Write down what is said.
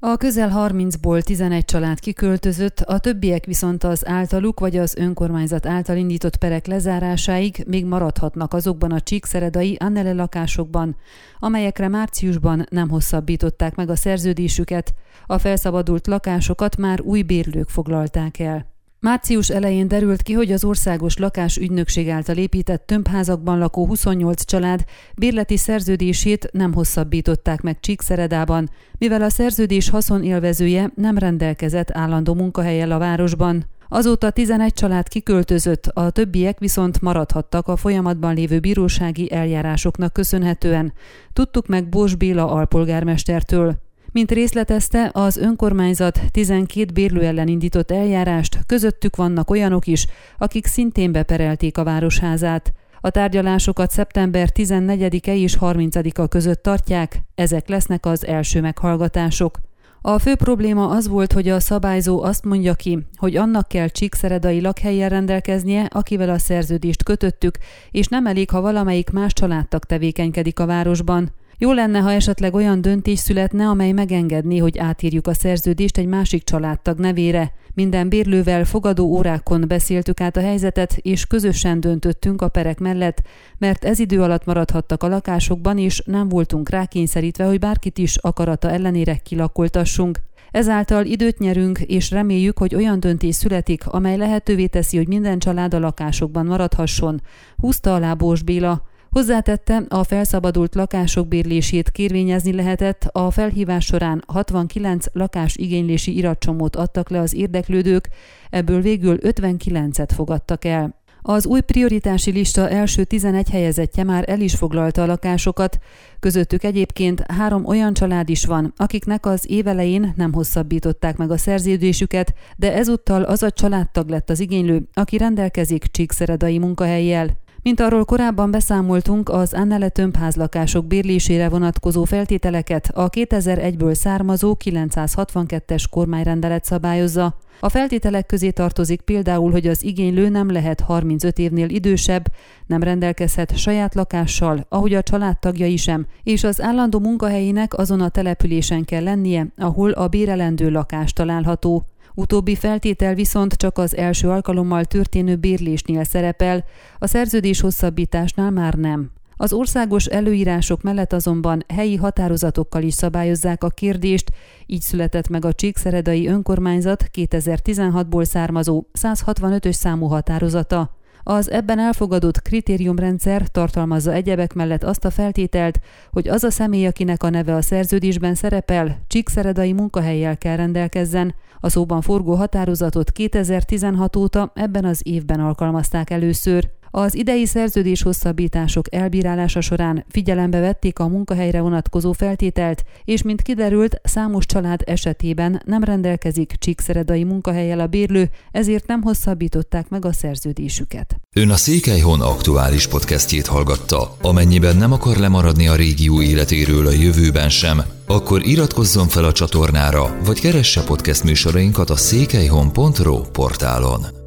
A közel 30-ból 11 család kiköltözött, a többiek viszont az általuk vagy az önkormányzat által indított perek lezárásáig még maradhatnak azokban a csíkszeredai Annele lakásokban, amelyekre márciusban nem hosszabbították meg a szerződésüket, a felszabadult lakásokat már új bérlők foglalták el. Március elején derült ki, hogy az országos lakásügynökség által épített tömbházakban lakó 28 család bérleti szerződését nem hosszabbították meg Csíkszeredában, mivel a szerződés haszonélvezője nem rendelkezett állandó munkahelyel a városban. Azóta 11 család kiköltözött, a többiek viszont maradhattak a folyamatban lévő bírósági eljárásoknak köszönhetően. Tudtuk meg Bós Béla alpolgármestertől. Mint részletezte, az önkormányzat 12 bérlő ellen indított eljárást, közöttük vannak olyanok is, akik szintén beperelték a városházát. A tárgyalásokat szeptember 14-e és 30-a között tartják, ezek lesznek az első meghallgatások. A fő probléma az volt, hogy a szabályzó azt mondja ki, hogy annak kell csíkszeredai lakhelyen rendelkeznie, akivel a szerződést kötöttük, és nem elég, ha valamelyik más családtag tevékenykedik a városban. Jó lenne, ha esetleg olyan döntés születne, amely megengedné, hogy átírjuk a szerződést egy másik családtag nevére. Minden bérlővel fogadó órákon beszéltük át a helyzetet, és közösen döntöttünk a perek mellett, mert ez idő alatt maradhattak a lakásokban, és nem voltunk rákényszerítve, hogy bárkit is akarata ellenére kilakoltassunk. Ezáltal időt nyerünk, és reméljük, hogy olyan döntés születik, amely lehetővé teszi, hogy minden család a lakásokban maradhasson, húzta alá Bós Béla. Hozzátette, a felszabadult lakások bérlését kérvényezni lehetett, a felhívás során 69 lakás igénylési iratcsomót adtak le az érdeklődők, ebből végül 59-et fogadtak el. Az új prioritási lista első 11 helyezettje már el is foglalta a lakásokat, közöttük egyébként három olyan család is van, akiknek az évelején nem hosszabbították meg a szerződésüket, de ezúttal az a családtag lett az igénylő, aki rendelkezik csíkszeredai munkahelyjel. Mint arról korábban beszámoltunk, az Annele tömbházlakások bérlésére vonatkozó feltételeket a 2001-ből származó 962-es kormányrendelet szabályozza. A feltételek közé tartozik például, hogy az igénylő nem lehet 35 évnél idősebb, nem rendelkezhet saját lakással, ahogy a családtagjai sem, és az állandó munkahelyének azon a településen kell lennie, ahol a bérelendő lakás található. Utóbbi feltétel viszont csak az első alkalommal történő bérlésnél szerepel, a szerződés hosszabbításnál már nem. Az országos előírások mellett azonban helyi határozatokkal is szabályozzák a kérdést, így született meg a Csíkszeredai önkormányzat 2016-ból származó 165-ös számú határozata. Az ebben elfogadott kritériumrendszer tartalmazza egyebek mellett azt a feltételt, hogy az a személy, akinek a neve a szerződésben szerepel, csíkszeredai munkahelyjel kell rendelkezzen. A szóban forgó határozatot 2016 óta ebben az évben alkalmazták először. Az idei szerződés hosszabbítások elbírálása során figyelembe vették a munkahelyre vonatkozó feltételt, és mint kiderült, számos család esetében nem rendelkezik csíkszeredai munkahelyel a bérlő, ezért nem hosszabbították meg a szerződésüket. Ön a Székelyhon aktuális podcastjét hallgatta. Amennyiben nem akar lemaradni a régió életéről a jövőben sem, akkor iratkozzon fel a csatornára, vagy keresse podcast műsorainkat a székelyhon.pro portálon.